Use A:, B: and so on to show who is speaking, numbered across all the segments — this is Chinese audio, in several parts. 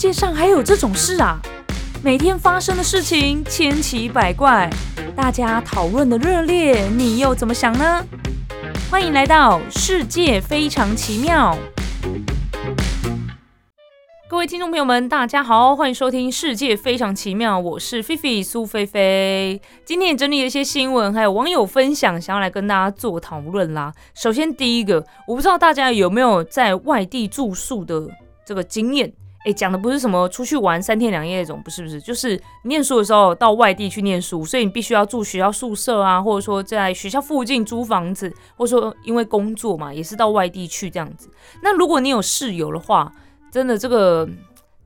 A: 世界上还有这种事啊！每天发生的事情千奇百怪，大家讨论的热烈，你又怎么想呢？欢迎来到世界非常奇妙。各位听众朋友们，大家好，欢迎收听《世界非常奇妙》，我是菲菲苏菲菲。今天也整理了一些新闻，还有网友分享，想要来跟大家做讨论啦。首先第一个，我不知道大家有没有在外地住宿的这个经验。哎，讲的不是什么出去玩三天两夜那种，不是不是，就是念书的时候到外地去念书，所以你必须要住学校宿舍啊，或者说在学校附近租房子，或者说因为工作嘛，也是到外地去这样子。那如果你有室友的话，真的这个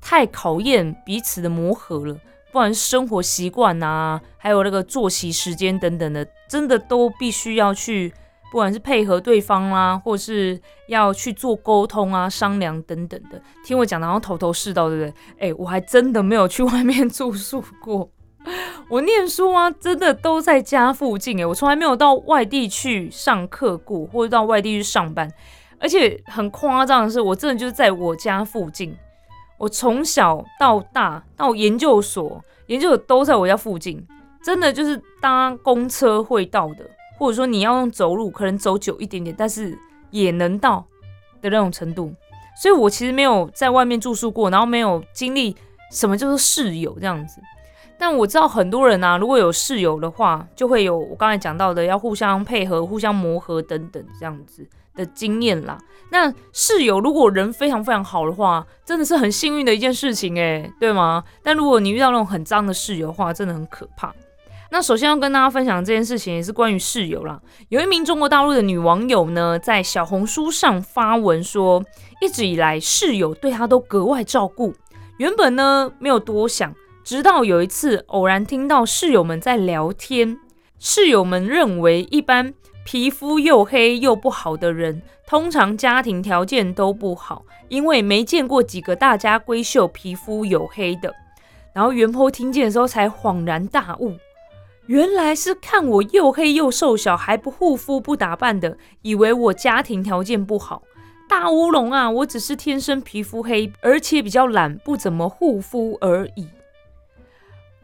A: 太考验彼此的磨合了，不管是生活习惯啊，还有那个作息时间等等的，真的都必须要去。不管是配合对方啦，或是要去做沟通啊、商量等等的，听我讲的，好像头头是道，对不对？哎，我还真的没有去外面住宿过。我念书啊，真的都在家附近。哎，我从来没有到外地去上课过，或者到外地去上班。而且很夸张的是，我真的就是在我家附近。我从小到大到研究所，研究所都在我家附近，真的就是搭公车会到的。或者说你要用走路，可能走久一点点，但是也能到的那种程度。所以我其实没有在外面住宿过，然后没有经历什么叫做室友这样子。但我知道很多人啊，如果有室友的话，就会有我刚才讲到的要互相配合、互相磨合等等这样子的经验啦。那室友如果人非常非常好的话，真的是很幸运的一件事情诶，对吗？但如果你遇到那种很脏的室友的话，真的很可怕。那首先要跟大家分享这件事情，也是关于室友啦。有一名中国大陆的女网友呢，在小红书上发文说，一直以来室友对她都格外照顾。原本呢没有多想，直到有一次偶然听到室友们在聊天，室友们认为一般皮肤又黑又不好的人，通常家庭条件都不好，因为没见过几个大家闺秀皮肤黝黑的。然后袁坡听见的时候才恍然大悟。原来是看我又黑又瘦小，还不护肤不打扮的，以为我家庭条件不好。大乌龙啊！我只是天生皮肤黑，而且比较懒，不怎么护肤而已。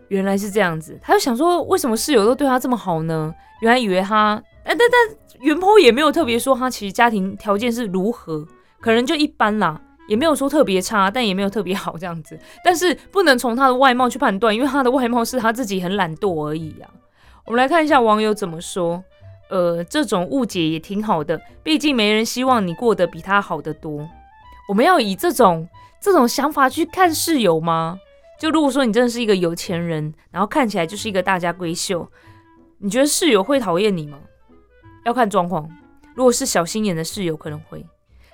A: 原来是这样子，他就想说，为什么室友都对他这么好呢？原来以为他……哎，但但袁坡也没有特别说他其实家庭条件是如何，可能就一般啦。也没有说特别差，但也没有特别好这样子。但是不能从他的外貌去判断，因为他的外貌是他自己很懒惰而已啊。我们来看一下网友怎么说。呃，这种误解也挺好的，毕竟没人希望你过得比他好得多。我们要以这种这种想法去看室友吗？就如果说你真的是一个有钱人，然后看起来就是一个大家闺秀，你觉得室友会讨厌你吗？要看状况。如果是小心眼的室友，可能会，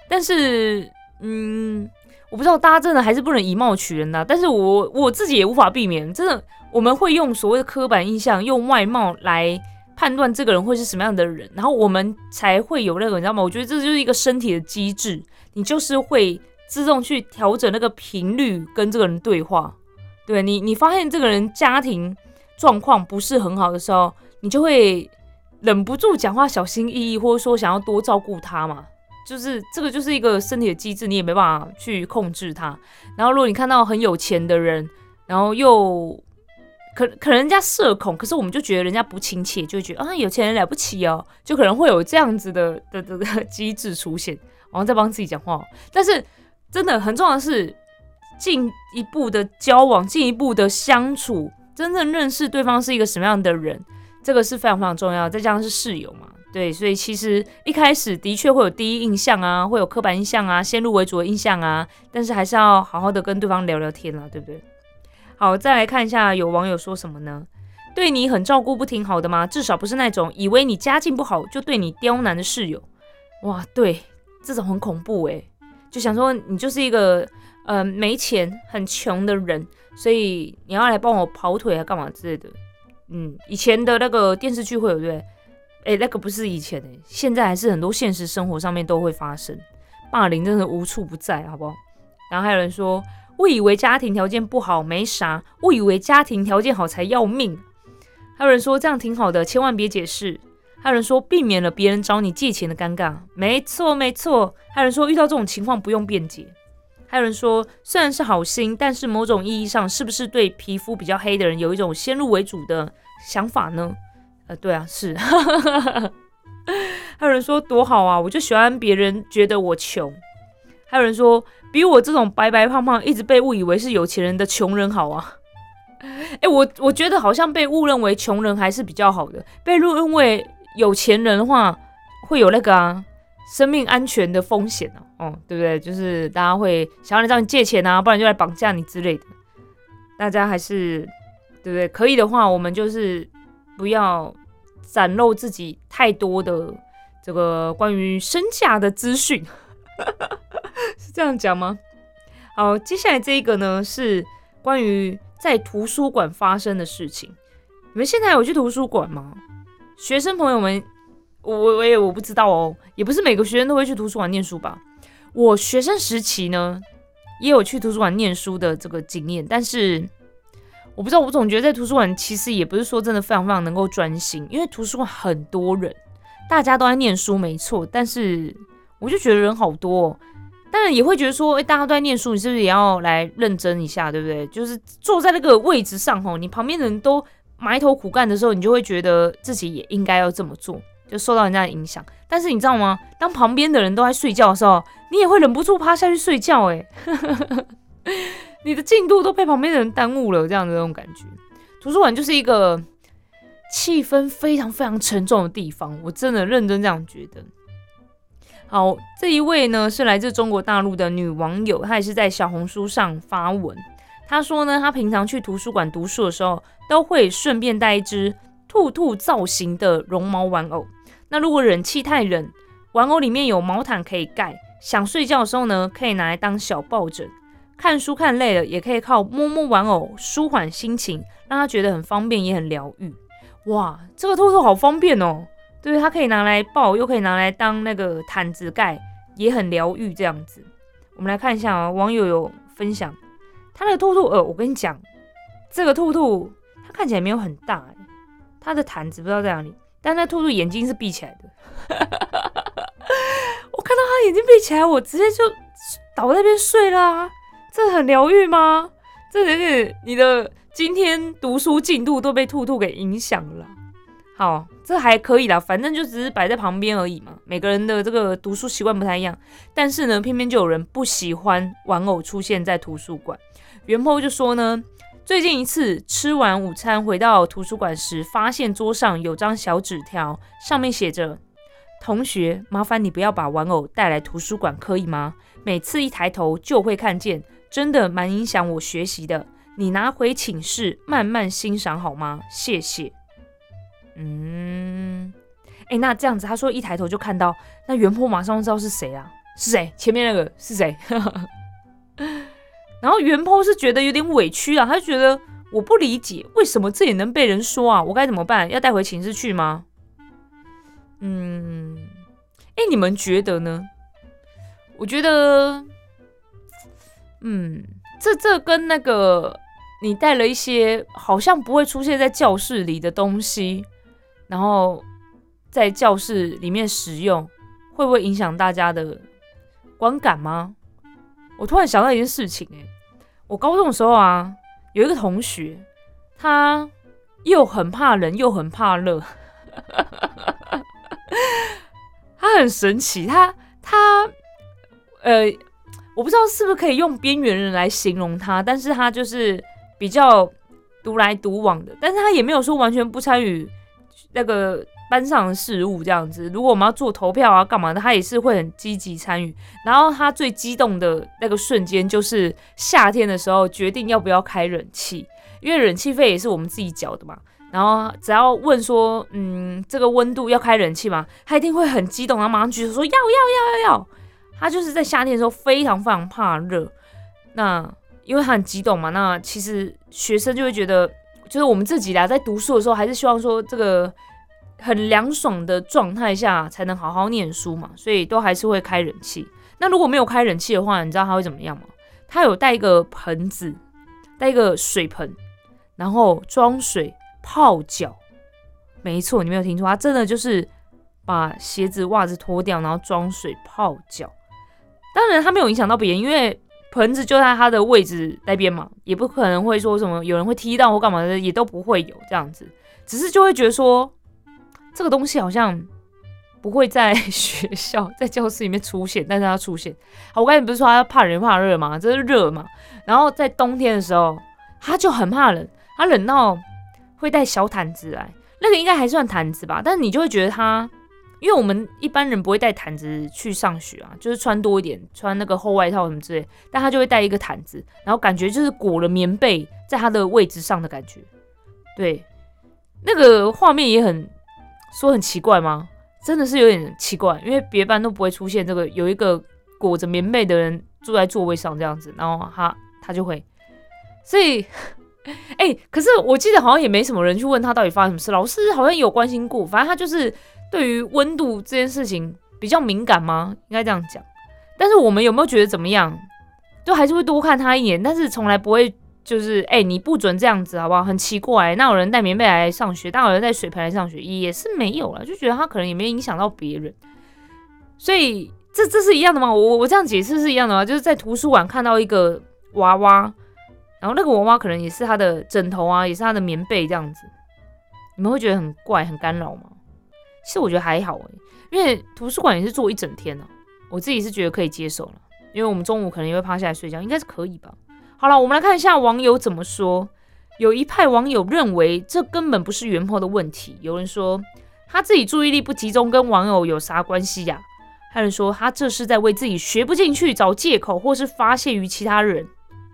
A: 但是。嗯，我不知道大家真的还是不能以貌取人呐。但是我我自己也无法避免，真的我们会用所谓的刻板印象，用外貌来判断这个人会是什么样的人，然后我们才会有那个，你知道吗？我觉得这就是一个身体的机制，你就是会自动去调整那个频率跟这个人对话。对你，你发现这个人家庭状况不是很好的时候，你就会忍不住讲话小心翼翼，或者说想要多照顾他嘛。就是这个就是一个身体的机制，你也没办法去控制它。然后如果你看到很有钱的人，然后又可可能人家社恐，可是我们就觉得人家不亲切，就觉得啊有钱人了不起哦，就可能会有这样子的的的机制出现，然后再帮自己讲话。但是真的很重要的是进一步的交往，进一步的相处，真正认识对方是一个什么样的人，这个是非常非常重要。再加上是室友嘛。对，所以其实一开始的确会有第一印象啊，会有刻板印象啊，先入为主的印象啊，但是还是要好好的跟对方聊聊天啦，对不对？好，再来看一下有网友说什么呢？对你很照顾不挺好的吗？至少不是那种以为你家境不好就对你刁难的室友。哇，对，这种很恐怖诶，就想说你就是一个呃没钱很穷的人，所以你要来帮我跑腿啊干嘛之类的。嗯，以前的那个电视剧会有对不对？哎，那个不是以前哎，现在还是很多现实生活上面都会发生，霸凌真的无处不在，好不好？然后还有人说，我以为家庭条件不好没啥，我以为家庭条件好才要命。还有人说这样挺好的，千万别解释。还有人说避免了别人找你借钱的尴尬，没错没错。还有人说遇到这种情况不用辩解。还有人说，虽然是好心，但是某种意义上，是不是对皮肤比较黑的人有一种先入为主的想法呢？呃，对啊，是。还有人说多好啊，我就喜欢别人觉得我穷。还有人说，比我这种白白胖胖，一直被误以为是有钱人的穷人好啊。哎，我我觉得好像被误认为穷人还是比较好的，被误认为有钱人的话，会有那个啊。生命安全的风险哦，哦，对不对？就是大家会想要来找你借钱啊，不然就来绑架你之类的。大家还是对不对？可以的话，我们就是不要展露自己太多的这个关于身价的资讯，是这样讲吗？好，接下来这一个呢是关于在图书馆发生的事情。你们现在有去图书馆吗？学生朋友们。我我也我不知道哦，也不是每个学生都会去图书馆念书吧。我学生时期呢，也有去图书馆念书的这个经验，但是我不知道，我总觉得在图书馆其实也不是说真的非常非常能够专心，因为图书馆很多人，大家都在念书，没错，但是我就觉得人好多，当然也会觉得说，哎，大家都在念书，你是不是也要来认真一下，对不对？就是坐在那个位置上吼，你旁边的人都埋头苦干的时候，你就会觉得自己也应该要这么做。就受到人家的影响，但是你知道吗？当旁边的人都在睡觉的时候，你也会忍不住趴下去睡觉。哎，你的进度都被旁边的人耽误了，这样的那种感觉。图书馆就是一个气氛非常非常沉重的地方，我真的认真这样觉得。好，这一位呢是来自中国大陆的女网友，她也是在小红书上发文。她说呢，她平常去图书馆读书的时候，都会顺便带一只兔兔造型的绒毛玩偶。那如果冷气太冷，玩偶里面有毛毯可以盖，想睡觉的时候呢，可以拿来当小抱枕。看书看累了，也可以靠摸摸玩偶舒缓心情，让他觉得很方便，也很疗愈。哇，这个兔兔好方便哦！对，它可以拿来抱，又可以拿来当那个毯子盖，也很疗愈。这样子，我们来看一下啊，网友有分享，他的兔兔，呃，我跟你讲，这个兔兔它看起来没有很大，它的毯子不知道在哪里。但那兔兔眼睛是闭起来的，我看到它眼睛闭起来，我直接就倒在那边睡了啊。这很疗愈吗？这有点你的今天读书进度都被兔兔给影响了。好，这还可以啦，反正就只是摆在旁边而已嘛。每个人的这个读书习惯不太一样，但是呢，偏偏就有人不喜欢玩偶出现在图书馆。元坡就说呢。最近一次吃完午餐回到图书馆时，发现桌上有张小纸条，上面写着：“同学，麻烦你不要把玩偶带来图书馆，可以吗？每次一抬头就会看见，真的蛮影响我学习的。你拿回寝室慢慢欣赏好吗？谢谢。”嗯，哎，那这样子，他说一抬头就看到，那袁坡马上就知道是谁啊？是谁？前面那个是谁？然后袁坡是觉得有点委屈啊，他就觉得我不理解为什么这也能被人说啊，我该怎么办？要带回寝室去吗？嗯，哎，你们觉得呢？我觉得，嗯，这这跟那个你带了一些好像不会出现在教室里的东西，然后在教室里面使用，会不会影响大家的观感吗？我突然想到一件事情，哎，我高中的时候啊，有一个同学，他又很怕冷，又很怕热，他很神奇，他他呃，我不知道是不是可以用边缘人来形容他，但是他就是比较独来独往的，但是他也没有说完全不参与那个。班上的事务这样子，如果我们要做投票啊，干嘛的，他也是会很积极参与。然后他最激动的那个瞬间，就是夏天的时候决定要不要开冷气，因为冷气费也是我们自己缴的嘛。然后只要问说，嗯，这个温度要开冷气吗？他一定会很激动，然后马上举手说要要要要要。他就是在夏天的时候非常非常怕热，那因为他很激动嘛，那其实学生就会觉得，就是我们自己啦，在读书的时候还是希望说这个。很凉爽的状态下才能好好念书嘛，所以都还是会开冷气。那如果没有开冷气的话，你知道他会怎么样吗？他有带一个盆子，带一个水盆，然后装水泡脚。没错，你没有听错，他真的就是把鞋子袜子脱掉，然后装水泡脚。当然他没有影响到别人，因为盆子就在他的位置那边嘛，也不可能会说什么有人会踢到或干嘛的，也都不会有这样子，只是就会觉得说这个东西好像不会在学校在教室里面出现，但是它出现。好，我刚才不是说他怕人怕热吗？这是热嘛。然后在冬天的时候，他就很怕冷，他冷到会带小毯子来，那个应该还算毯子吧，但是你就会觉得他。因为我们一般人不会带毯子去上学啊，就是穿多一点，穿那个厚外套什么之类，但他就会带一个毯子，然后感觉就是裹了棉被在他的位置上的感觉，对，那个画面也很说很奇怪吗？真的是有点奇怪，因为别班都不会出现这个有一个裹着棉被的人坐在座位上这样子，然后他他就会，所以，哎，可是我记得好像也没什么人去问他到底发生什么事，老师好像有关心过，反正他就是。对于温度这件事情比较敏感吗？应该这样讲。但是我们有没有觉得怎么样？就还是会多看他一眼，但是从来不会就是哎，你不准这样子，好不好？很奇怪，那有人带棉被来上学，那有人带水盆来上学，也是没有了，就觉得他可能也没影响到别人。所以这这是一样的吗？我我这样解释是一样的吗？就是在图书馆看到一个娃娃，然后那个娃娃可能也是他的枕头啊，也是他的棉被这样子，你们会觉得很怪、很干扰吗？其实我觉得还好诶，因为图书馆也是坐一整天呢，我自己是觉得可以接受了。因为我们中午可能也会趴下来睡觉，应该是可以吧。好了，我们来看一下网友怎么说。有一派网友认为这根本不是元坡的问题，有人说他自己注意力不集中跟网友有啥关系呀？还有人说他这是在为自己学不进去找借口，或是发泄于其他人。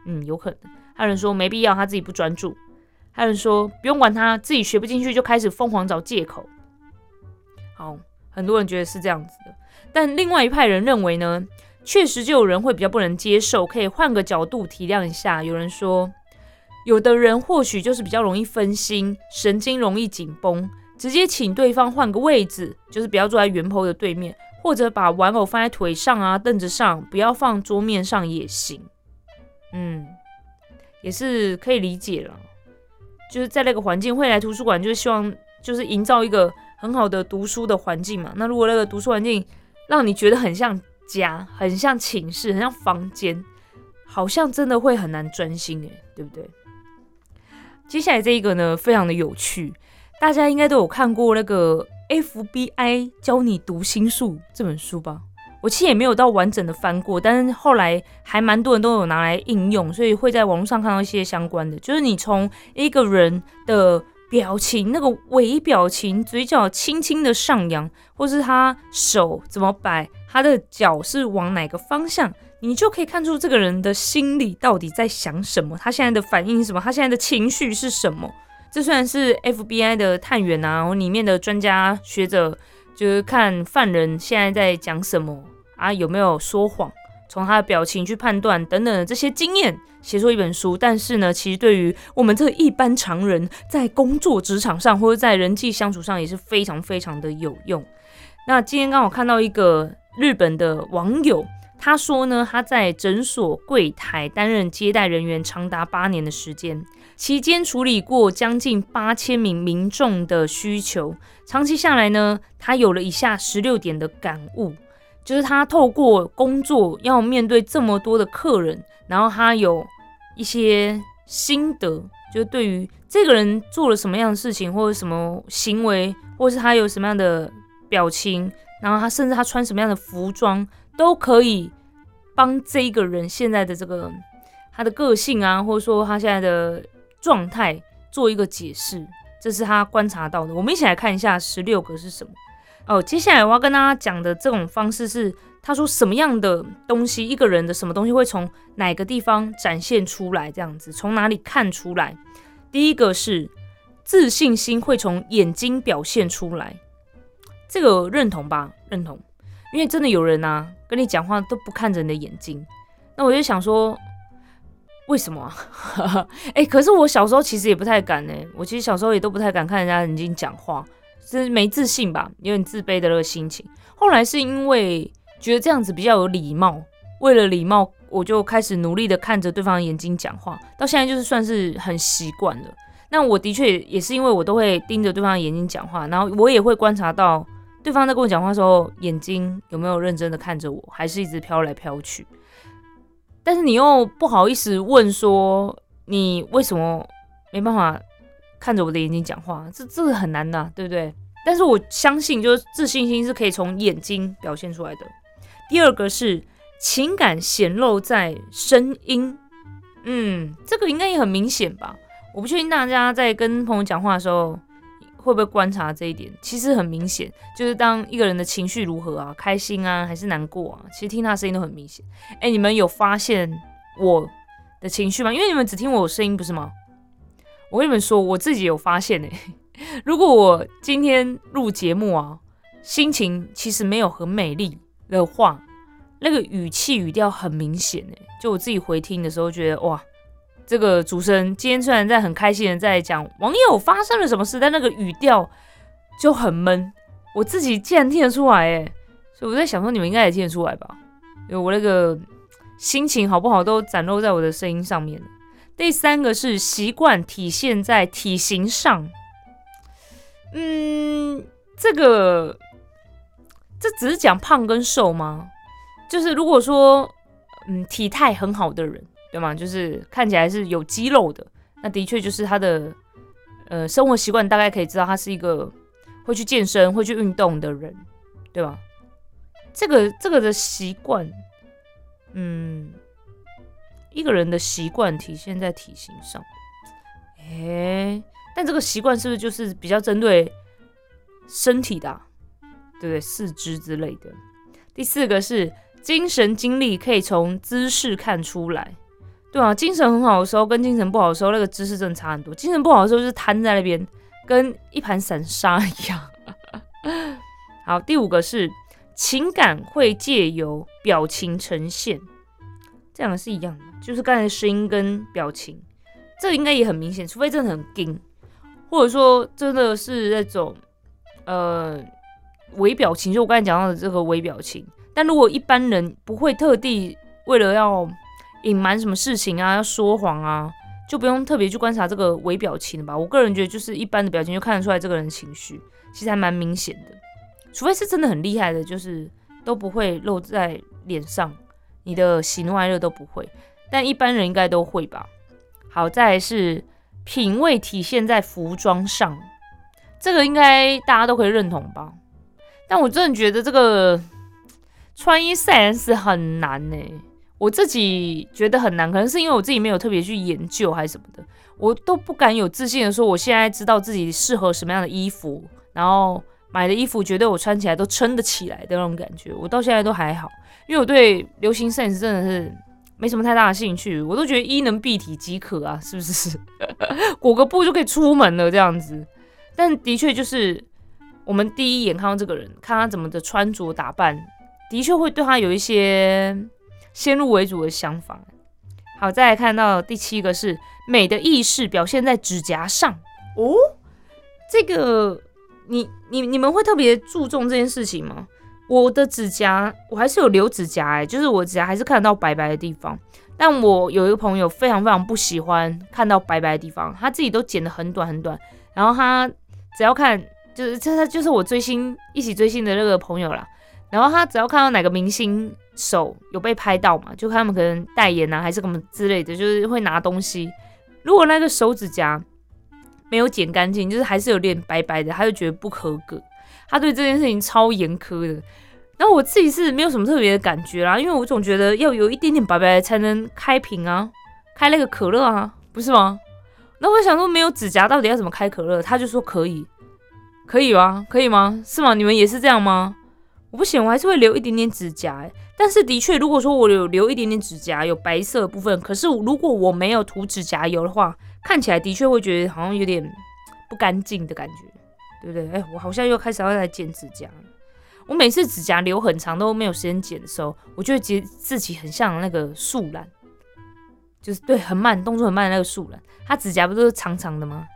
A: 嗯，有可能。还有人说没必要，他自己不专注。还有人说不用管他，自己学不进去就开始疯狂找借口。好，很多人觉得是这样子的，但另外一派人认为呢，确实就有人会比较不能接受，可以换个角度体谅一下。有人说，有的人或许就是比较容易分心，神经容易紧绷，直接请对方换个位置，就是不要坐在圆坡的对面，或者把玩偶放在腿上啊、凳子上，不要放桌面上也行。嗯，也是可以理解了，就是在那个环境会来图书馆，就是希望就是营造一个。很好的读书的环境嘛，那如果那个读书环境让你觉得很像家，很像寝室，很像房间，好像真的会很难专心诶，对不对？接下来这一个呢，非常的有趣，大家应该都有看过那个 FBI 教你读心术这本书吧？我其实也没有到完整的翻过，但是后来还蛮多人都有拿来应用，所以会在网络上看到一些相关的，就是你从一个人的。表情那个微表情，嘴角轻轻的上扬，或是他手怎么摆，他的脚是往哪个方向，你就可以看出这个人的心里到底在想什么，他现在的反应是什么，他现在的情绪是什么。这虽然是 FBI 的探员啊，然后里面的专家学者就是看犯人现在在讲什么啊，有没有说谎。从他的表情去判断等等这些经验写出一本书，但是呢，其实对于我们这一般常人，在工作职场上或者在人际相处上也是非常非常的有用。那今天刚好看到一个日本的网友，他说呢，他在诊所柜台担任接待人员长达八年的时间，期间处理过将近八千名民众的需求，长期下来呢，他有了以下十六点的感悟。就是他透过工作要面对这么多的客人，然后他有一些心得，就是对于这个人做了什么样的事情，或者什么行为，或者是他有什么样的表情，然后他甚至他穿什么样的服装，都可以帮这一个人现在的这个他的个性啊，或者说他现在的状态做一个解释。这是他观察到的。我们一起来看一下十六个是什么。哦，接下来我要跟大家讲的这种方式是，他说什么样的东西，一个人的什么东西会从哪个地方展现出来，这样子从哪里看出来？第一个是自信心会从眼睛表现出来，这个认同吧？认同，因为真的有人啊，跟你讲话都不看着你的眼睛，那我就想说，为什么？啊 哎，可是我小时候其实也不太敢呢，我其实小时候也都不太敢看人家眼睛讲话。是没自信吧，有点自卑的那个心情。后来是因为觉得这样子比较有礼貌，为了礼貌，我就开始努力的看着对方的眼睛讲话。到现在就是算是很习惯了。那我的确也是因为我都会盯着对方的眼睛讲话，然后我也会观察到对方在跟我讲话的时候，眼睛有没有认真的看着我，还是一直飘来飘去。但是你又不好意思问说你为什么没办法看着我的眼睛讲话，这这个很难的，对不对？但是我相信，就是自信心是可以从眼睛表现出来的。第二个是情感显露在声音，嗯，这个应该也很明显吧？我不确定大家在跟朋友讲话的时候会不会观察这一点。其实很明显，就是当一个人的情绪如何啊，开心啊还是难过啊，其实听他声音都很明显。哎，你们有发现我的情绪吗？因为你们只听我声音，不是吗？我跟你们说，我自己有发现哎。如果我今天录节目啊，心情其实没有很美丽的话，那个语气语调很明显哎，就我自己回听的时候觉得哇，这个主持人今天虽然在很开心的在讲网友发生了什么事，但那个语调就很闷，我自己竟然听得出来哎，所以我在想说你们应该也听得出来吧，因为我那个心情好不好都展露在我的声音上面第三个是习惯体现在体型上。嗯，这个这只是讲胖跟瘦吗？就是如果说，嗯，体态很好的人，对吗？就是看起来是有肌肉的，那的确就是他的呃生活习惯，大概可以知道他是一个会去健身、会去运动的人，对吧？这个这个的习惯，嗯，一个人的习惯体现在体型上，诶。但这个习惯是不是就是比较针对身体的，对不对？四肢之类的。第四个是精神精力可以从姿势看出来，对啊，精神很好的时候跟精神不好的时候，那个姿势真的差很多。精神不好的时候就是瘫在那边，跟一盘散沙一样。好，第五个是情感会借由表情呈现，这两个是一样的，就是刚才声音跟表情，这应该也很明显，除非真的很硬。或者说真的是那种，呃，微表情，就我刚才讲到的这个微表情。但如果一般人不会特地为了要隐瞒什么事情啊，要说谎啊，就不用特别去观察这个微表情了吧。我个人觉得，就是一般的表情就看得出来这个人情绪，其实还蛮明显的。除非是真的很厉害的，就是都不会露在脸上，你的喜怒哀乐都不会。但一般人应该都会吧。好，再来是。品味体现在服装上，这个应该大家都可以认同吧？但我真的觉得这个穿衣 sense 很难呢。我自己觉得很难，可能是因为我自己没有特别去研究还是什么的，我都不敢有自信的说我现在知道自己适合什么样的衣服，然后买的衣服觉得我穿起来都撑得起来的那种感觉。我到现在都还好，因为我对流行 sense 真的是。没什么太大的兴趣，我都觉得衣能蔽体即可啊，是不是？裹个布就可以出门了这样子。但的确就是我们第一眼看到这个人，看他怎么的穿着打扮，的确会对他有一些先入为主的想法。好，再来看到第七个是美的意识表现在指甲上哦。这个你你你们会特别注重这件事情吗？我的指甲我还是有留指甲哎，就是我指甲还是看得到白白的地方。但我有一个朋友非常非常不喜欢看到白白的地方，他自己都剪得很短很短。然后他只要看，就是这他就是我追星一起追星的那个朋友啦。然后他只要看到哪个明星手有被拍到嘛，就看他们可能代言啊还是什么之类的，就是会拿东西。如果那个手指甲没有剪干净，就是还是有点白白的，他就觉得不合格。他对这件事情超严苛的。然后我自己是没有什么特别的感觉啦，因为我总觉得要有一点点白白才能开瓶啊，开那个可乐啊，不是吗？那我想说没有指甲到底要怎么开可乐？他就说可以，可以吗？可以吗？是吗？你们也是这样吗？我不行，我还是会留一点点指甲。但是的确，如果说我有留一点点指甲，有白色的部分，可是如果我没有涂指甲油的话，看起来的确会觉得好像有点不干净的感觉，对不对？哎，我好像又开始要来剪指甲。我每次指甲留很长都没有时间剪的时候，我就觉得自己很像那个树懒，就是对很慢动作很慢的那个树懒。它指甲不都是长长的吗？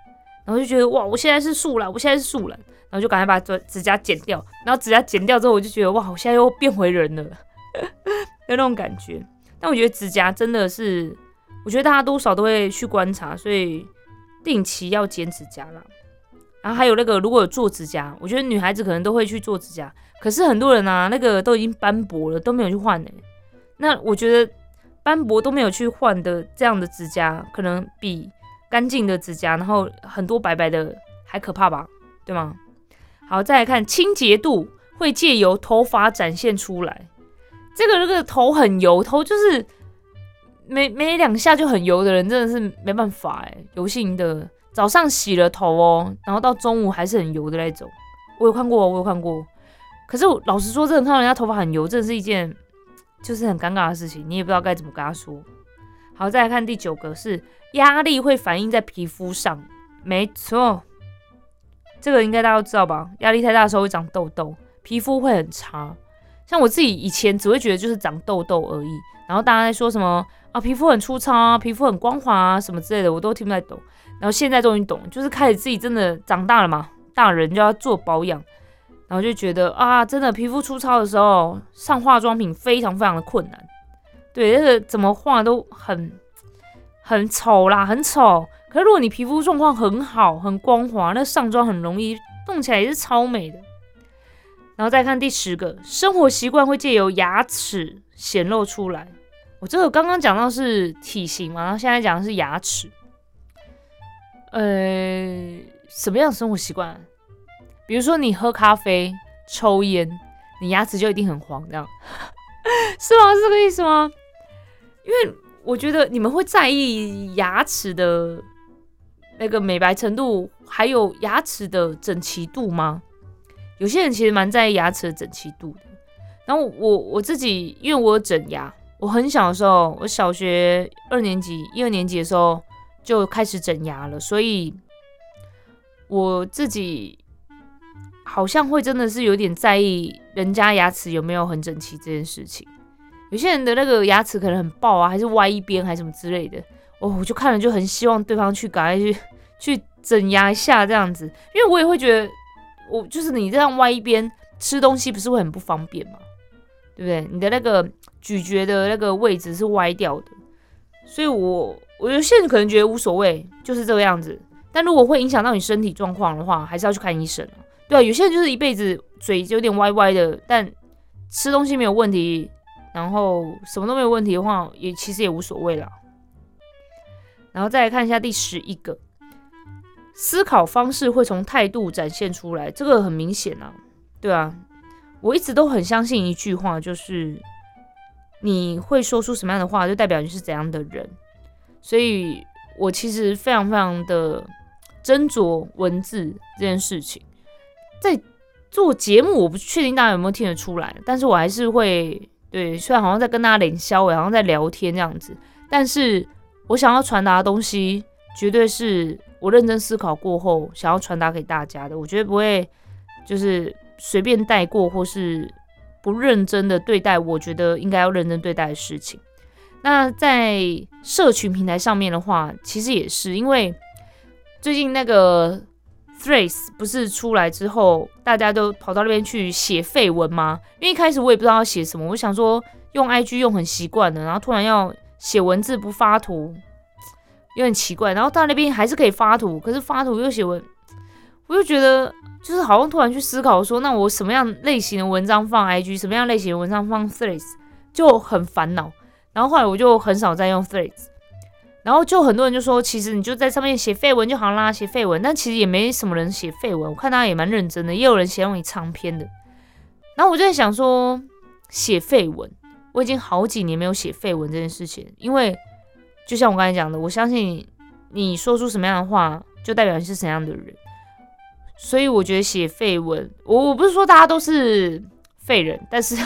A: 然后就觉得哇，我现在是树懒，我现在是树懒，然后就赶快把指指甲剪掉。然后指甲剪掉之后，我就觉得哇，我现在又变回人了，有 那种感觉。但我觉得指甲真的是，我觉得大家多少都会去观察，所以定期要剪指甲啦。然后还有那个，如果有做指甲，我觉得女孩子可能都会去做指甲。可是很多人啊，那个都已经斑驳了，都没有去换呢。那我觉得斑驳都没有去换的这样的指甲，可能比干净的指甲，然后很多白白的还可怕吧？对吗？好，再来看清洁度会借由头发展现出来。这个这个头很油，头就是没没两下就很油的人，真的是没办法哎，油性的。早上洗了头哦，然后到中午还是很油的那种。我有看过，我有看过。可是我老实说，真的看到人家头发很油，真的是一件就是很尴尬的事情，你也不知道该怎么跟他说。好，再来看第九个是压力会反映在皮肤上，没错，这个应该大家都知道吧？压力太大的时候会长痘痘，皮肤会很差。像我自己以前只会觉得就是长痘痘而已，然后大家在说什么啊，皮肤很粗糙啊，皮肤很光滑啊什么之类的，我都听不太懂。然后现在终于懂，就是开始自己真的长大了嘛，大人就要做保养，然后就觉得啊，真的皮肤粗糙的时候上化妆品非常非常的困难，对，那个怎么画都很很丑啦，很丑。可是如果你皮肤状况很好，很光滑，那上妆很容易，弄起来也是超美的。然后再看第十个，生活习惯会借由牙齿显露出来。我这个刚刚讲到是体型嘛，然后现在讲的是牙齿。呃，什么样的生活习惯？比如说你喝咖啡、抽烟，你牙齿就一定很黄，这样 是吗？是这个意思吗？因为我觉得你们会在意牙齿的那个美白程度，还有牙齿的整齐度吗？有些人其实蛮在意牙齿的整齐度的。然后我我自己，因为我有整牙，我很小的时候，我小学二年级、一二年级的时候。就开始整牙了，所以我自己好像会真的是有点在意人家牙齿有没有很整齐这件事情。有些人的那个牙齿可能很爆啊，还是歪一边，还是什么之类的，哦，我就看了就很希望对方去赶快去去整牙一下这样子，因为我也会觉得，我就是你这样歪一边吃东西不是会很不方便吗？对不对？你的那个咀嚼的那个位置是歪掉的，所以我。我觉得现在可能觉得无所谓，就是这个样子。但如果会影响到你身体状况的话，还是要去看医生对啊，有些人就是一辈子嘴有点歪歪的，但吃东西没有问题，然后什么都没有问题的话，也其实也无所谓啦。然后再来看一下第十一个，思考方式会从态度展现出来，这个很明显啊，对啊，我一直都很相信一句话，就是你会说出什么样的话，就代表你是怎样的人。所以我其实非常非常的斟酌文字这件事情，在做节目，我不确定大家有没有听得出来，但是我还是会对，虽然好像在跟大家连消，好像在聊天这样子，但是我想要传达的东西，绝对是我认真思考过后想要传达给大家的，我绝对不会就是随便带过，或是不认真的对待我觉得应该要认真对待的事情。那在社群平台上面的话，其实也是因为最近那个 Threads 不是出来之后，大家都跑到那边去写废文吗？因为一开始我也不知道要写什么，我想说用 IG 用很习惯的，然后突然要写文字不发图，有点奇怪。然后到那边还是可以发图，可是发图又写文，我就觉得就是好像突然去思考说，那我什么样类型的文章放 IG，什么样类型的文章放 Threads，就很烦恼。然后后来我就很少再用 Threads，然后就很多人就说，其实你就在上面写废文就好啦，写废文。但其实也没什么人写废文，我看大家也蛮认真的，也有人写那种长篇的。然后我就在想说，写废文，我已经好几年没有写废文这件事情，因为就像我刚才讲的，我相信你说出什么样的话，就代表你是怎样的人。所以我觉得写废文，我我不是说大家都是废人，但是 是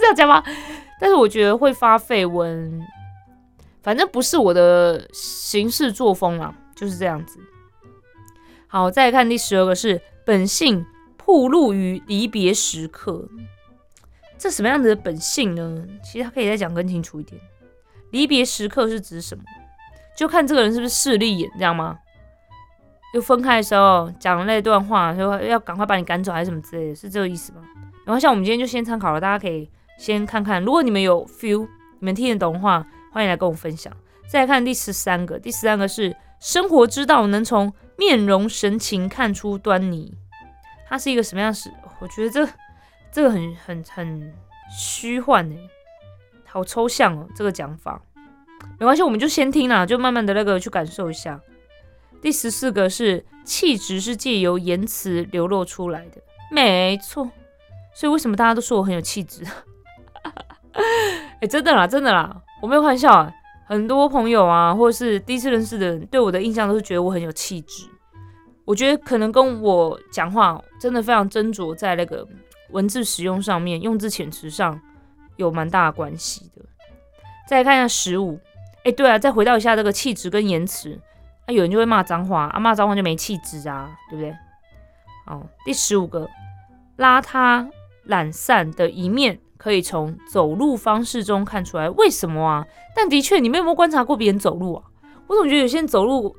A: 这样讲吗？但是我觉得会发废文，反正不是我的行事作风啦，就是这样子。好，再来看第十二个是本性暴露于离别时刻，这什么样子的本性呢？其实他可以再讲更清楚一点。离别时刻是指什么？就看这个人是不是势利眼，知道吗？就分开的时候讲那段话，说要赶快把你赶走，还是什么之类的，是这个意思吗？然后像我们今天就先参考了，大家可以。先看看，如果你们有 feel，你们听得懂的话，欢迎来跟我分享。再来看第十三个，第十三个是生活之道，能从面容神情看出端倪。它是一个什么样式？我觉得这这个很很很虚幻呢。好抽象哦，这个讲法。没关系，我们就先听啦，就慢慢的那个去感受一下。第十四个是气质是借由言辞流露出来的，没错。所以为什么大家都说我很有气质？哎，真的啦，真的啦，我没有开玩笑啊。很多朋友啊，或者是第一次认识的人，对我的印象都是觉得我很有气质。我觉得可能跟我讲话真的非常斟酌，在那个文字使用上面，用字遣词上有蛮大关系的。再来看一下十五，哎，对啊，再回到一下这个气质跟言辞，啊，有人就会骂脏话，啊，骂脏话就没气质啊，对不对？好，第十五个，邋遢懒散的一面可以从走路方式中看出来，为什么啊？但的确，你们有没有观察过别人走路啊？我总觉得有些人走路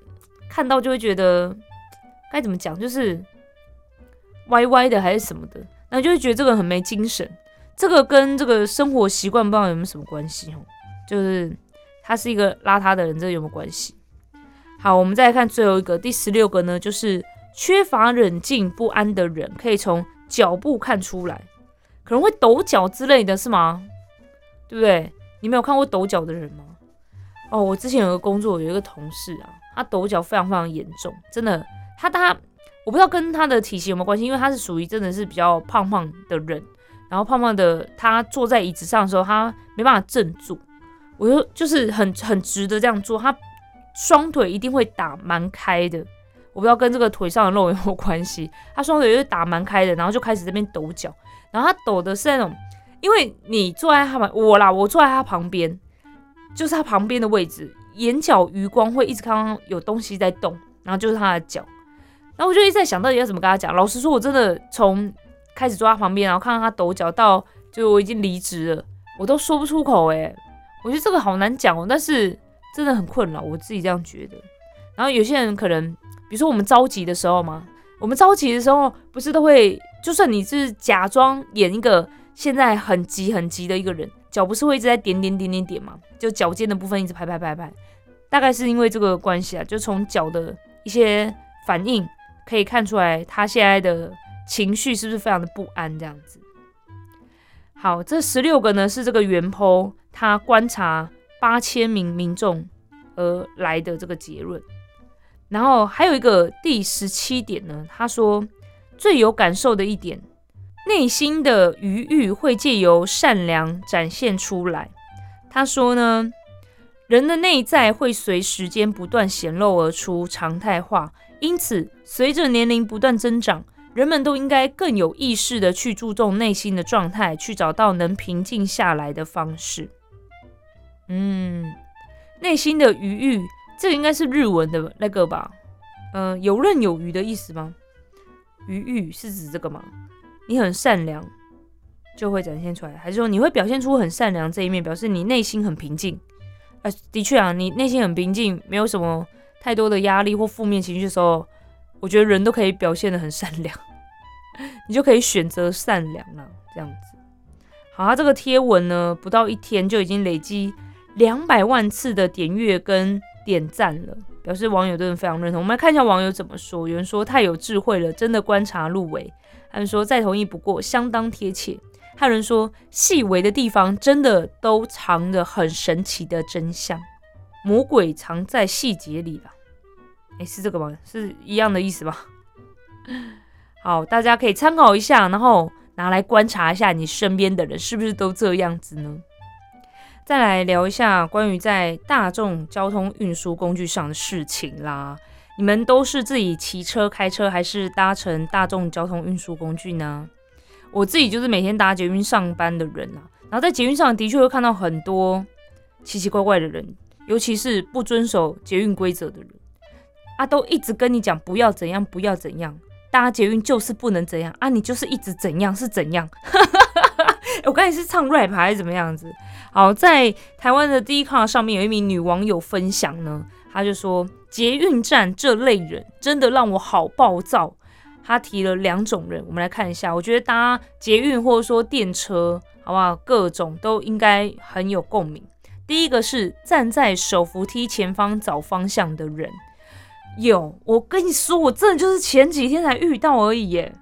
A: 看到就会觉得。该怎么讲？就是歪歪的还是什么的，然后就会觉得这个很没精神。这个跟这个生活习惯不知道有没有什么关系哦。就是他是一个邋遢的人，这有没有关系？好，我们再来看最后一个，第十六个呢，就是缺乏冷静不安的人可以从脚步看出来，可能会抖脚之类的是吗？对不对？你没有看过抖脚的人吗？哦，我之前有个工作，有一个同事啊，他抖脚非常非常严重，真的。他他我不知道跟他的体型有没有关系，因为他是属于真的是比较胖胖的人，然后胖胖的他坐在椅子上的时候，他没办法正坐，我就就是很很直的这样坐，他双腿一定会打蛮开的，我不知道跟这个腿上的肉有没有关系，他双腿就打蛮开的，然后就开始这边抖脚，然后他抖的是那种，因为你坐在他旁我啦，我坐在他旁边，就是他旁边的位置，眼角余光会一直看到有东西在动，然后就是他的脚。然后我就一直在想到底要怎么跟他讲。老实说，我真的从开始坐他旁边，然后看到他抖脚，到就我已经离职了，我都说不出口哎。我觉得这个好难讲哦，但是真的很困扰，我自己这样觉得。然后有些人可能，比如说我们着急的时候嘛，我们着急的时候不是都会，就算你是假装演一个现在很急很急的一个人，脚不是会一直在点点点点点嘛，就脚尖的部分一直拍拍拍拍，大概是因为这个关系啊，就从脚的一些反应。可以看出来，他现在的情绪是不是非常的不安？这样子。好，这十六个呢是这个原剖他观察八千名民众而来的这个结论。然后还有一个第十七点呢，他说最有感受的一点，内心的余欲会借由善良展现出来。他说呢，人的内在会随时间不断显露而出，常态化。因此，随着年龄不断增长，人们都应该更有意识的去注重内心的状态，去找到能平静下来的方式。嗯，内心的余欲，这个应该是日文的那个吧？嗯，游刃有余的意思吗？余欲是指这个吗？你很善良，就会展现出来，还是说你会表现出很善良这一面，表示你内心很平静？呃，的确啊，你内心很平静，没有什么。太多的压力或负面情绪的时候，我觉得人都可以表现的很善良，你就可以选择善良了。这样子，好，他这个贴文呢，不到一天就已经累积两百万次的点阅跟点赞了，表示网友真的非常认同。我们来看一下网友怎么说，有人说太有智慧了，真的观察入围；还有人说再同意不过，相当贴切；还有人说细微的地方真的都藏着很神奇的真相。魔鬼藏在细节里了，哎，是这个吗？是一样的意思吧？好，大家可以参考一下，然后拿来观察一下你身边的人是不是都这样子呢？再来聊一下关于在大众交通运输工具上的事情啦。你们都是自己骑车、开车，还是搭乘大众交通运输工具呢？我自己就是每天搭捷运上班的人啦，然后在捷运上的确会看到很多奇奇怪怪的人。尤其是不遵守捷运规则的人，啊，都一直跟你讲不要怎样，不要怎样，搭捷运就是不能怎样啊，你就是一直怎样是怎样。我刚才是唱 rap 还是怎么样子？好，在台湾的第一卡上面有一名女网友分享呢，她就说捷运站这类人真的让我好暴躁。她提了两种人，我们来看一下。我觉得搭捷运或者说电车，好不好？各种都应该很有共鸣。第一个是站在手扶梯前方找方向的人，有我跟你说，我真的就是前几天才遇到而已耶。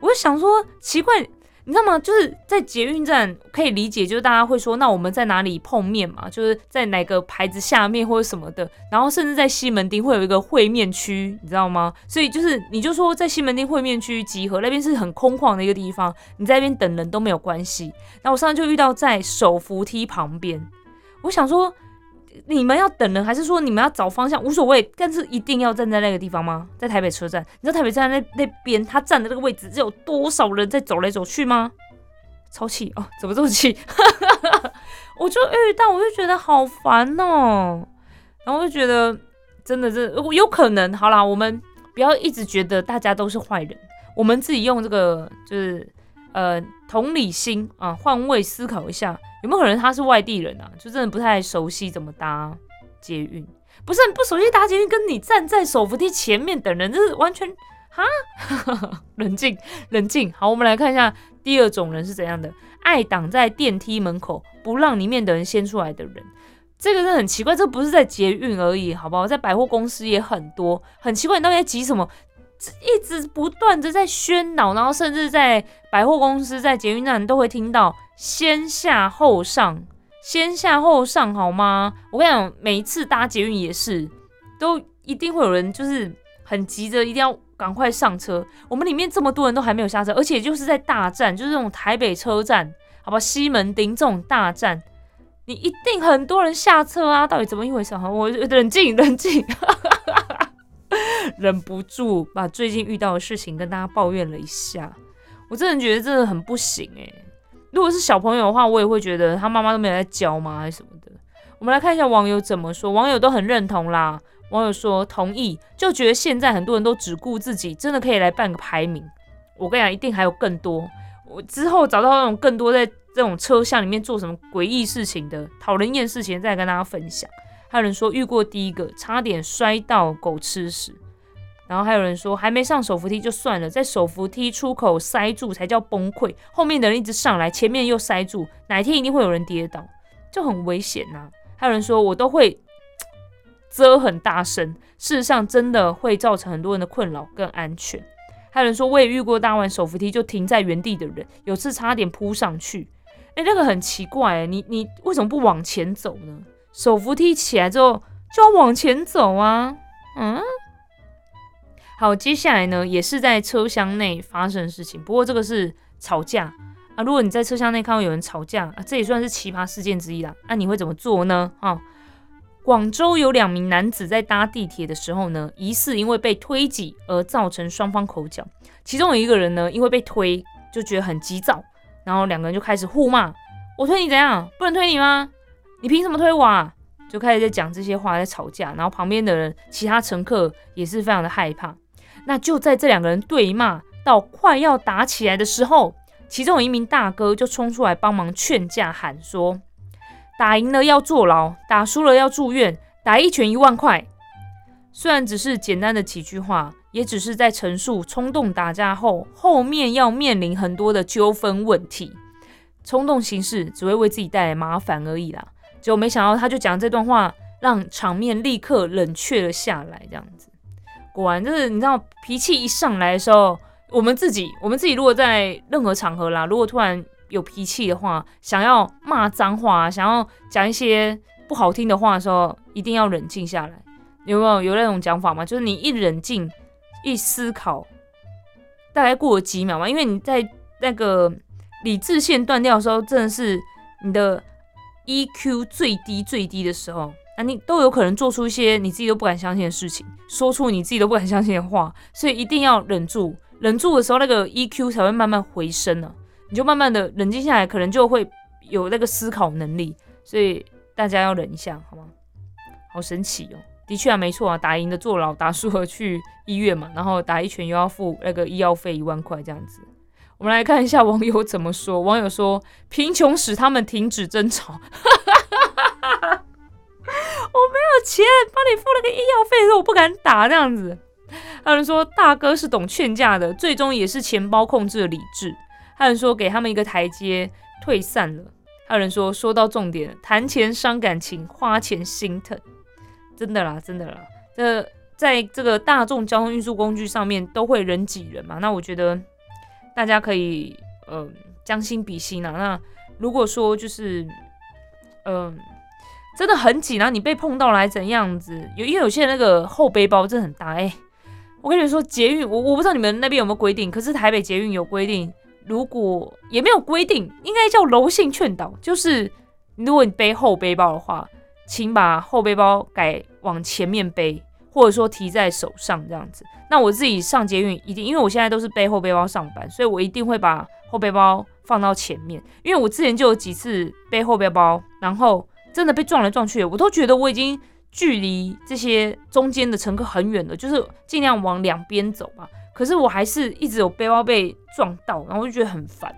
A: 我就想说，奇怪，你知道吗？就是在捷运站可以理解，就是大家会说，那我们在哪里碰面嘛？就是在哪个牌子下面或者什么的。然后甚至在西门町会有一个会面区，你知道吗？所以就是你就说在西门町会面区集合，那边是很空旷的一个地方，你在那边等人都没有关系。然后我上次就遇到在手扶梯旁边，我想说。你们要等人，还是说你们要找方向？无所谓，但是一定要站在那个地方吗？在台北车站，你知道台北车站那那边他站的那个位置，是有多少人在走来走去吗？超气哦，怎么这么气？我就遇到，我就觉得好烦哦，然后我就觉得真的是有可能。好啦，我们不要一直觉得大家都是坏人，我们自己用这个就是呃同理心啊，换位思考一下。有没有可能他是外地人啊？就真的不太熟悉怎么搭捷运，不是不熟悉搭捷运，跟你站在手扶梯前面等人，这是完全哈。冷静，冷静。好，我们来看一下第二种人是怎样的，爱挡在电梯门口不让里面的人先出来的人，这个是很奇怪。这不是在捷运而已，好不好？在百货公司也很多，很奇怪，你到底在急什么？一直不断的在喧闹，然后甚至在百货公司、在捷运站都会听到先下后上，先下后上，好吗？我跟你讲，每一次搭捷运也是，都一定会有人就是很急着，一定要赶快上车。我们里面这么多人都还没有下车，而且就是在大站，就是这种台北车站，好吧，西门町这种大站，你一定很多人下车啊！到底怎么一回事？我冷静，冷静。忍不住把最近遇到的事情跟大家抱怨了一下，我真的觉得真的很不行诶。如果是小朋友的话，我也会觉得他妈妈都没有在教吗，还是什么的。我们来看一下网友怎么说，网友都很认同啦。网友说同意，就觉得现在很多人都只顾自己，真的可以来办个排名。我跟你讲，一定还有更多。我之后找到那种更多在这种车厢里面做什么诡异事情的、讨人厌事情，再跟大家分享。还有人说遇过第一个差点摔到狗吃屎，然后还有人说还没上手扶梯就算了，在手扶梯出口塞住才叫崩溃，后面的人一直上来，前面又塞住，哪一天一定会有人跌倒，就很危险呐。还有人说我都会 遮很大声，事实上真的会造成很多人的困扰更安全。还有人说我也遇过搭完手扶梯就停在原地的人，有次差点扑上去，哎，那个很奇怪，你你为什么不往前走呢？手扶梯起来之后就要往前走啊，嗯，好，接下来呢也是在车厢内发生的事情，不过这个是吵架啊。如果你在车厢内看到有人吵架啊，这也算是奇葩事件之一啦。那你会怎么做呢？啊，广州有两名男子在搭地铁的时候呢，疑似因为被推挤而造成双方口角，其中有一个人呢因为被推就觉得很急躁，然后两个人就开始互骂：“我推你怎样？不能推你吗？”你凭什么推我啊？就开始在讲这些话，在吵架。然后旁边的人，其他乘客也是非常的害怕。那就在这两个人对骂到快要打起来的时候，其中有一名大哥就冲出来帮忙劝架，喊说：“打赢了要坐牢，打输了要住院，打一拳一万块。”虽然只是简单的几句话，也只是在陈述冲动打架后后面要面临很多的纠纷问题。冲动行事只会为自己带来麻烦而已啦。结果没想到，他就讲这段话，让场面立刻冷却了下来。这样子，果然就是你知道，脾气一上来的时候，我们自己，我们自己如果在任何场合啦，如果突然有脾气的话，想要骂脏话，想要讲一些不好听的话的时候，一定要冷静下来。有没有有那种讲法吗？就是你一冷静，一思考，大概过了几秒嘛，因为你在那个理智线断掉的时候，真的是你的。EQ 最低最低的时候，那你都有可能做出一些你自己都不敢相信的事情，说出你自己都不敢相信的话，所以一定要忍住，忍住的时候，那个 EQ 才会慢慢回升呢。你就慢慢的冷静下来，可能就会有那个思考能力。所以大家要忍一下，好吗？好神奇哦，的确啊，没错啊，打赢的坐牢，打输了去医院嘛，然后打一拳又要付那个医药费一万块这样子。我们来看一下网友怎么说。网友说：“贫穷使他们停止争吵。”我没有钱帮你付了个医药费，说我不敢打这样子。还有人说：“大哥是懂劝架的，最终也是钱包控制了理智。”还有人说：“给他们一个台阶，退散了。”还有人说：“说到重点，谈钱伤感情，花钱心疼。”真的啦，真的啦。这在这个大众交通运输工具上面都会人挤人嘛？那我觉得。大家可以，嗯，将心比心啊。那如果说就是，嗯，真的很紧，然后你被碰到了还怎样子？有因为有些人那个后背包真的很大，哎，我跟你说，捷运我我不知道你们那边有没有规定，可是台北捷运有规定，如果也没有规定，应该叫柔性劝导，就是如果你背后背包的话，请把后背包改往前面背。或者说提在手上这样子，那我自己上捷运一定，因为我现在都是背后背包上班，所以我一定会把后背包放到前面。因为我之前就有几次背后背包，然后真的被撞来撞去，我都觉得我已经距离这些中间的乘客很远了，就是尽量往两边走嘛。可是我还是一直有背包被撞到，然后我就觉得很烦。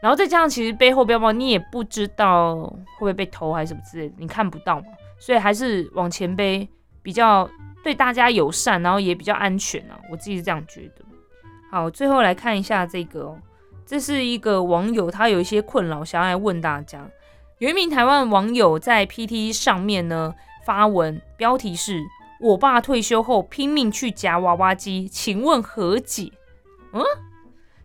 A: 然后再加上其实背后背包你也不知道会不会被偷还是什么之类的，你看不到嘛，所以还是往前背比较。对大家友善，然后也比较安全啊，我自己是这样觉得。好，最后来看一下这个哦，这是一个网友，他有一些困扰，想要来问大家。有一名台湾网友在 PT 上面呢发文，标题是“我爸退休后拼命去夹娃娃机，请问何解？”嗯，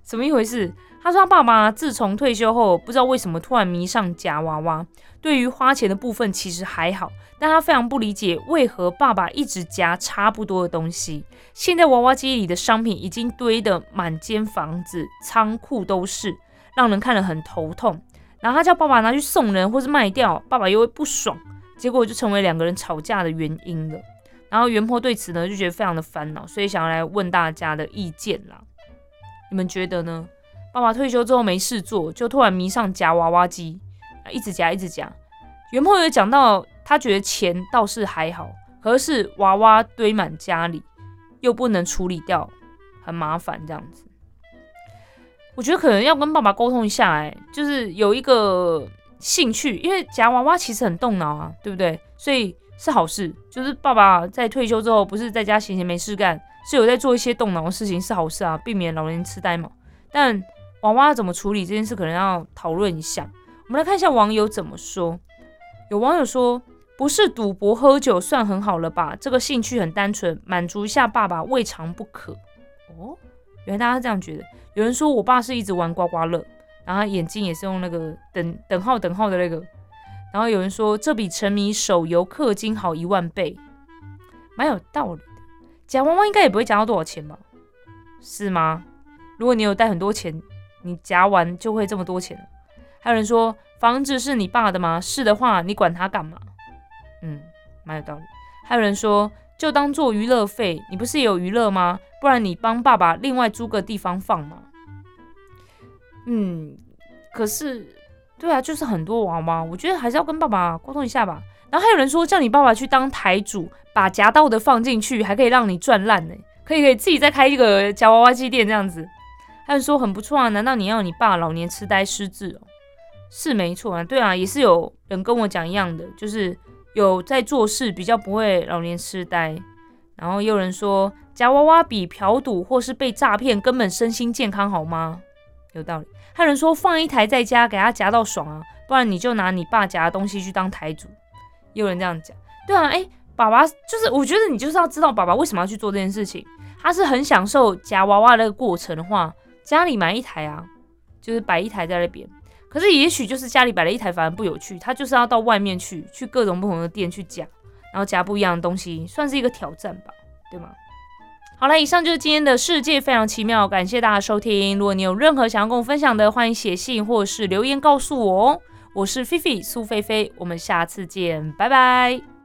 A: 怎么一回事？他说他爸爸自从退休后，不知道为什么突然迷上夹娃娃，对于花钱的部分其实还好。但他非常不理解，为何爸爸一直夹差不多的东西。现在娃娃机里的商品已经堆得满间房子、仓库都是，让人看了很头痛。然后他叫爸爸拿去送人或是卖掉，爸爸又会不爽，结果就成为两个人吵架的原因了。然后袁婆对此呢就觉得非常的烦恼，所以想要来问大家的意见啦。你们觉得呢？爸爸退休之后没事做，就突然迷上夹娃娃机，一直夹一直夹。袁婆有讲到。他觉得钱倒是还好，可是娃娃堆满家里，又不能处理掉，很麻烦这样子。我觉得可能要跟爸爸沟通一下，哎，就是有一个兴趣，因为夹娃娃其实很动脑啊，对不对？所以是好事。就是爸爸在退休之后，不是在家闲闲没事干，是有在做一些动脑的事情，是好事啊，避免老年痴呆嘛。但娃娃怎么处理这件事，可能要讨论一下。我们来看一下网友怎么说。有网友说。不是赌博喝酒算很好了吧？这个兴趣很单纯，满足一下爸爸未尝不可。哦，原来大家是这样觉得。有人说我爸是一直玩刮刮乐，然后眼睛也是用那个等等号等号的那个。然后有人说这比沉迷手游氪金好一万倍，蛮有道理的。夹娃娃应该也不会夹到多少钱吧？是吗？如果你有带很多钱，你夹完就会这么多钱了。还有人说房子是你爸的吗？是的话，你管他干嘛？嗯，蛮有道理。还有人说，就当做娱乐费，你不是也有娱乐吗？不然你帮爸爸另外租个地方放嘛。嗯，可是，对啊，就是很多娃娃，我觉得还是要跟爸爸沟通一下吧。然后还有人说，叫你爸爸去当台主，把夹到的放进去，还可以让你赚烂呢。可以可以，自己再开一个夹娃娃机店这样子。还有说很不错啊，难道你要你爸老年痴呆失智哦？是没错啊，对啊，也是有人跟我讲一样的，就是。有在做事，比较不会老年痴呆。然后有人说夹娃娃比嫖赌或是被诈骗根本身心健康好吗？有道理。还有人说放一台在家给他夹到爽啊，不然你就拿你爸夹的东西去当台主。有人这样讲，对啊，哎，爸爸就是我觉得你就是要知道爸爸为什么要去做这件事情。他是很享受夹娃娃那个过程的话，家里买一台啊，就是摆一台在那边。可是也许就是家里摆了一台，反而不有趣。他就是要到外面去，去各种不同的店去夹，然后夹不一样的东西，算是一个挑战吧，对吗？好了，以上就是今天的世界非常奇妙，感谢大家收听。如果你有任何想要跟我分享的，欢迎写信或者是留言告诉我哦。我是菲菲苏菲菲，我们下次见，拜拜。